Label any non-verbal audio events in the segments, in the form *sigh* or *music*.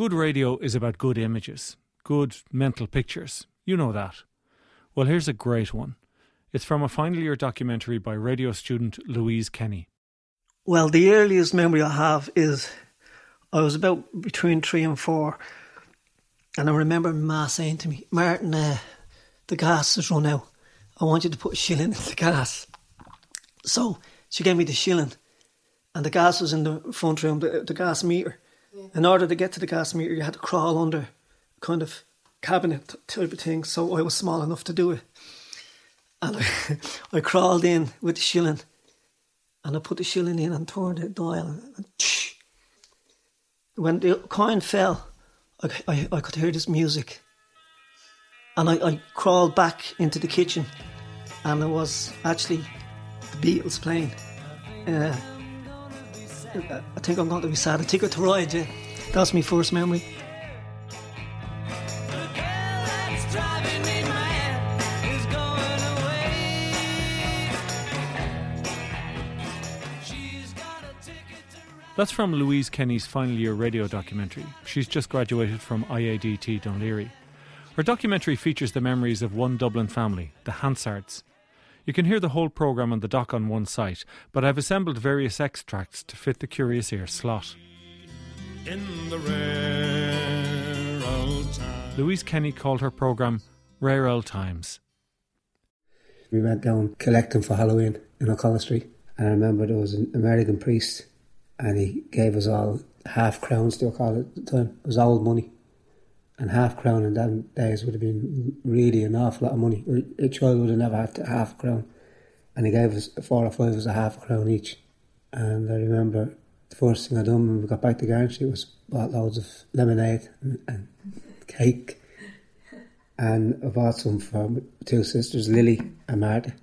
Good radio is about good images, good mental pictures. You know that. Well, here's a great one. It's from a final year documentary by radio student Louise Kenny. Well, the earliest memory I have is I was about between three and four, and I remember Ma saying to me, Martin, uh, the gas has run out. I want you to put a shilling in the gas. So she gave me the shilling, and the gas was in the front room, the, the gas meter. In order to get to the gas meter, you had to crawl under kind of cabinet type of thing. So I was small enough to do it. And I, *laughs* I crawled in with the shilling, and I put the shilling in and turned the dial. And, when the coin fell, I, I, I could hear this music. And I, I crawled back into the kitchen, and it was actually the Beatles playing. Uh, I think I'm going to be sad. A ticket to ride, yeah. That's my first memory. That's from Louise Kenny's final year radio documentary. She's just graduated from IADT Laoghaire. Her documentary features the memories of one Dublin family, the Hansards. You can hear the whole programme on the Doc on One site, but I've assembled various extracts to fit the curious ear slot. Louise Kenny called her programme Rare Old Times. We went down collecting for Halloween in O'Connell Street, and I remember there was an American priest and he gave us all half crowns, to call at the time. It was old money. And half crown in them days would have been really an awful lot of money. A child would have never had a half crown. And he gave us four or five of us a half crown each. And I remember the first thing I done when we got back to Garnshire was bought loads of lemonade and, and cake. And I bought some for two sisters, Lily and Martha.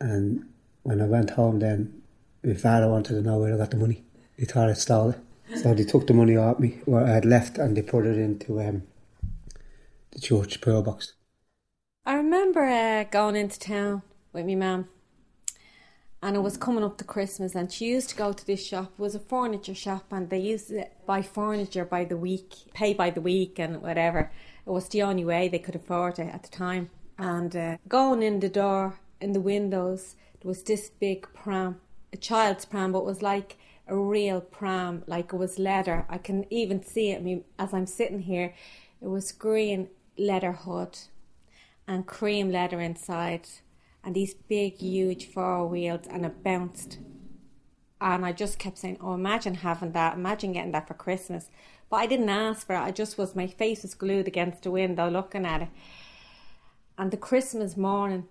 And when I went home then, my father wanted to know where I got the money they thought I stole it. So they took the money off me, what I had left, and they put it into um, the church poor box. I remember uh, going into town with me mum, and it was coming up to Christmas, and she used to go to this shop. It was a furniture shop, and they used to buy furniture by the week, pay by the week, and whatever. It was the only way they could afford it at the time. And uh, going in the door, in the windows, there was this big pram, a child's pram, but it was like a real pram, like it was leather. I can even see it as I'm sitting here. It was green leather hood and cream leather inside, and these big, huge four wheels, and it bounced. And I just kept saying, "Oh, imagine having that! Imagine getting that for Christmas." But I didn't ask for it. I just was. My face was glued against the window, looking at it. And the Christmas morning,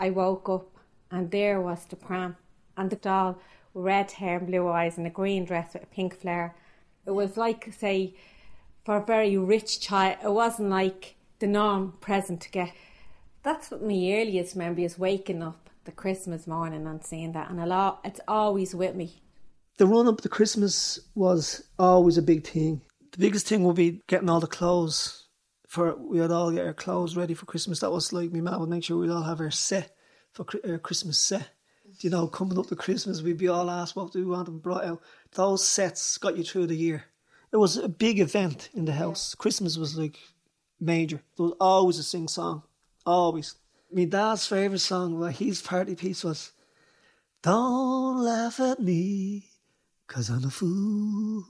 I woke up, and there was the pram and the doll red hair and blue eyes and a green dress with a pink flare. It was like, say, for a very rich child, it wasn't like the norm present to get. That's what my earliest memory is waking up the Christmas morning and seeing that, and a lot, it's always with me. The run up to Christmas was always a big thing. The biggest thing would be getting all the clothes for we would all get our clothes ready for Christmas. That was like me, mum would make sure we'd all have our set for our Christmas set you know, coming up to Christmas, we'd be all asked what do we want and brought out. Those sets got you through the year. It was a big event in the house. Yeah. Christmas was like major. There was always a sing song, always. My dad's favourite song, well, his party piece was, Don't laugh at me, cause I'm a fool.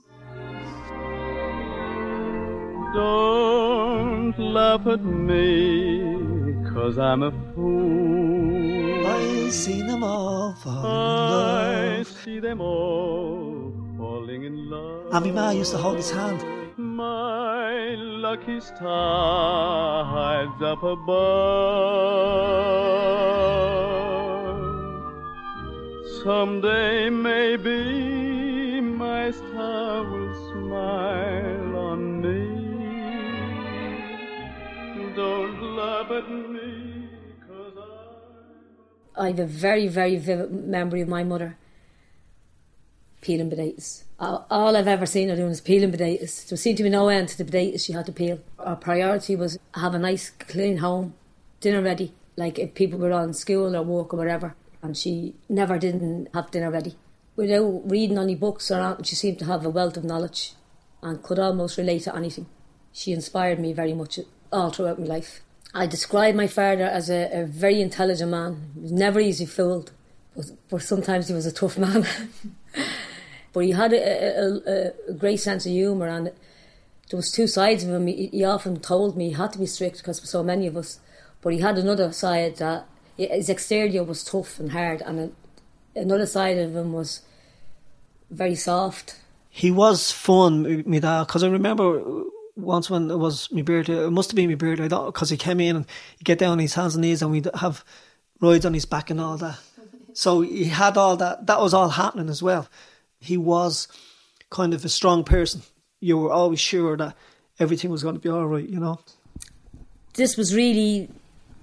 Don't laugh at me, cause I'm a fool. I see them all falling in love. I see them all falling in love. And my ma used to hold his hand. My lucky star hides up above. Someday maybe my star will smile on me. Don't laugh at me. I have a very, very vivid memory of my mother peeling potatoes. All, I've ever seen her doing is peeling potatoes. There seemed to be no end to the potatoes she had to peel. Our priority was have a nice, clean home, dinner ready. Like if people were on school or work or whatever, and she never didn't have dinner ready. Without reading any books or anything, she seemed to have a wealth of knowledge. and could almost relate to anything. She inspired me very much all throughout my life. I describe my father as a, a very intelligent man. He was never easy fooled, but, but sometimes he was a tough man. *laughs* but he had a, a, a, great sense of humour, and there was two sides of him. He, he often told me he had to be strict because so many of us, but he had another side that his exterior was tough and hard, and another side of him was very soft. He was fun, me dad, because I remember once when it was my birthday, it must have been my birthday, because he came in and he'd get down on his hands and knees and we'd have rides on his back and all that. So he had all that, that was all happening as well. He was kind of a strong person. You were always sure that everything was going to be all right, you know. This was really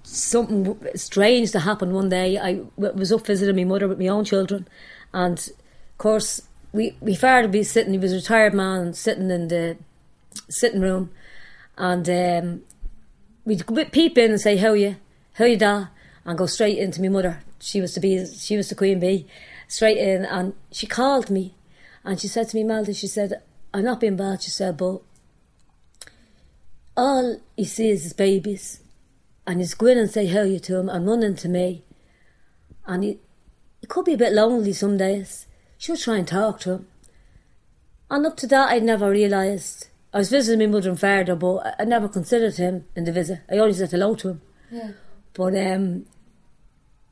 something strange to happen one day. I was up visiting my mother with my own children, and of course, we my father be sitting. He was a retired man, sitting in the sitting room, and um, we'd peep in and say, "How you? How you da?" and go straight into my mother. She was to be, she was the queen bee, straight in, and she called me, and she said to me, Melda, she said, "I'm not being bad," she said, but all he sees is babies, and he's going and say hello to him and running to me, and he, he could be a bit lonely some days. She would try and talk to him. And up to that, I'd never realised I was visiting my mother and father, but I never considered him in the visit. I always said hello to him. Yeah. But um,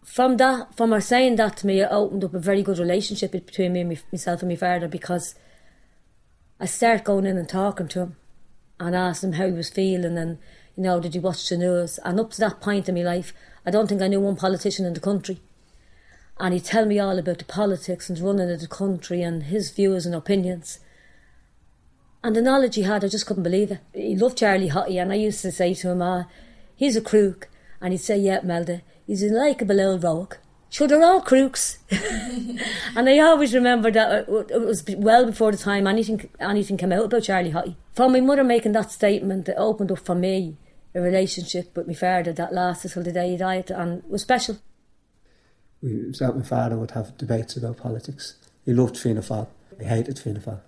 from that, from her saying that to me, it opened up a very good relationship between me and myself and my father because I started going in and talking to him and asked him how he was feeling and, you know, did he watch the news? And up to that point in my life, I don't think I knew one politician in the country. And he'd tell me all about the politics and running of the country and his views and opinions. And the knowledge he had, I just couldn't believe it. He loved Charlie Haughey, and I used to say to him, ah, he's a crook. And he'd say, yeah, Melda, he's a likeable old rogue. Sure, they're all crooks. *laughs* and I always remember that it was well before the time anything anything came out about Charlie Haughey. From my mother making that statement, it opened up for me a relationship with my father that lasted till the day he died and was special. We, so my father would have debates about politics. He loved Fianna Fáil. He hated Fianna Fáil.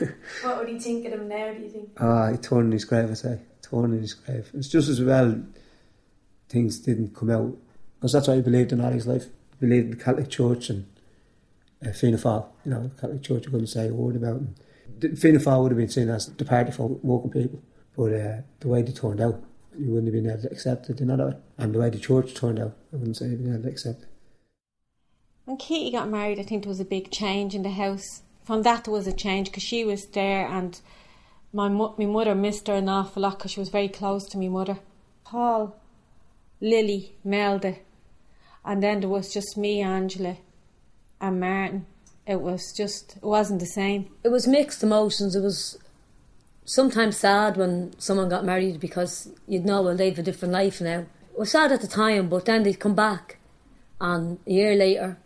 *laughs* what would he think of him now, do you think? Ah, he torn in his grave, I say. Torn in his grave. It's just as well things didn't come out. Because that's what he believed in all his life. He believed in the Catholic Church and uh, Fianna Fáil. You know, the Catholic Church, you couldn't say a word about him. Fianna Fáil would have been seen as the party for working people. But uh, the way they turned out, you wouldn't have been able to accept it, that way. And the way the church turned out, I wouldn't say you'd been able to accept it. When Katie got married, I think there was a big change in the house from that there was a change because she was there and my my mother missed her an awful lot because she was very close to my mother. Paul, Lily, Melda, and then there was just me, Angela, and Martin. It was just it wasn't the same. It was mixed emotions. It was sometimes sad when someone got married because you'd know well they've a different life now. It was sad at the time, but then they'd come back, and a year later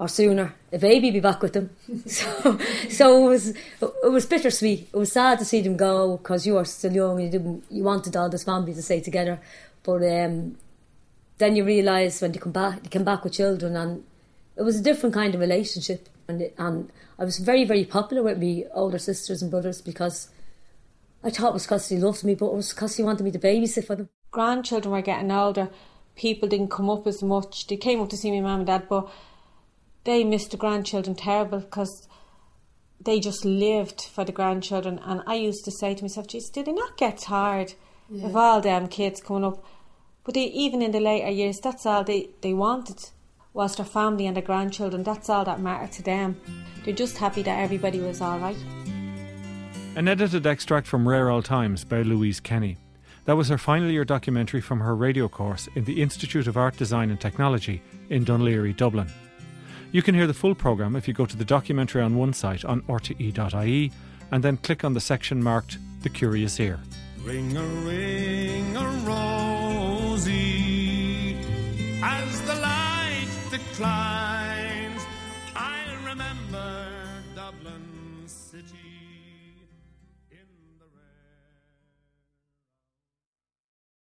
or sooner, the baby be back with them. *laughs* so, so it was it was bittersweet. It was sad to see them go because you were still young. You didn't you wanted all this family to stay together, but um, then you realise when they come back, they come back with children, and it was a different kind of relationship. And it, and I was very very popular with my older sisters and brothers because I thought it was because he loved me, but it was because he wanted me to babysit for them. Grandchildren were getting older. People didn't come up as much. They came up to see my mum and dad, but they missed the grandchildren terrible because they just lived for the grandchildren. And I used to say to myself, geez, did they not get tired yeah. of all them kids coming up? But they, even in the later years, that's all they, they wanted was their family and their grandchildren. That's all that mattered to them. They're just happy that everybody was all right. An edited extract from Rare Old Times by Louise Kenny. That was her final year documentary from her radio course in the Institute of Art, Design and Technology in Dún Laoghaire, Dublin. You can hear the full programme if you go to the documentary on one site on rte.ie and then click on the section marked The Curious Ear. Ring a ring a rosy as the light declines.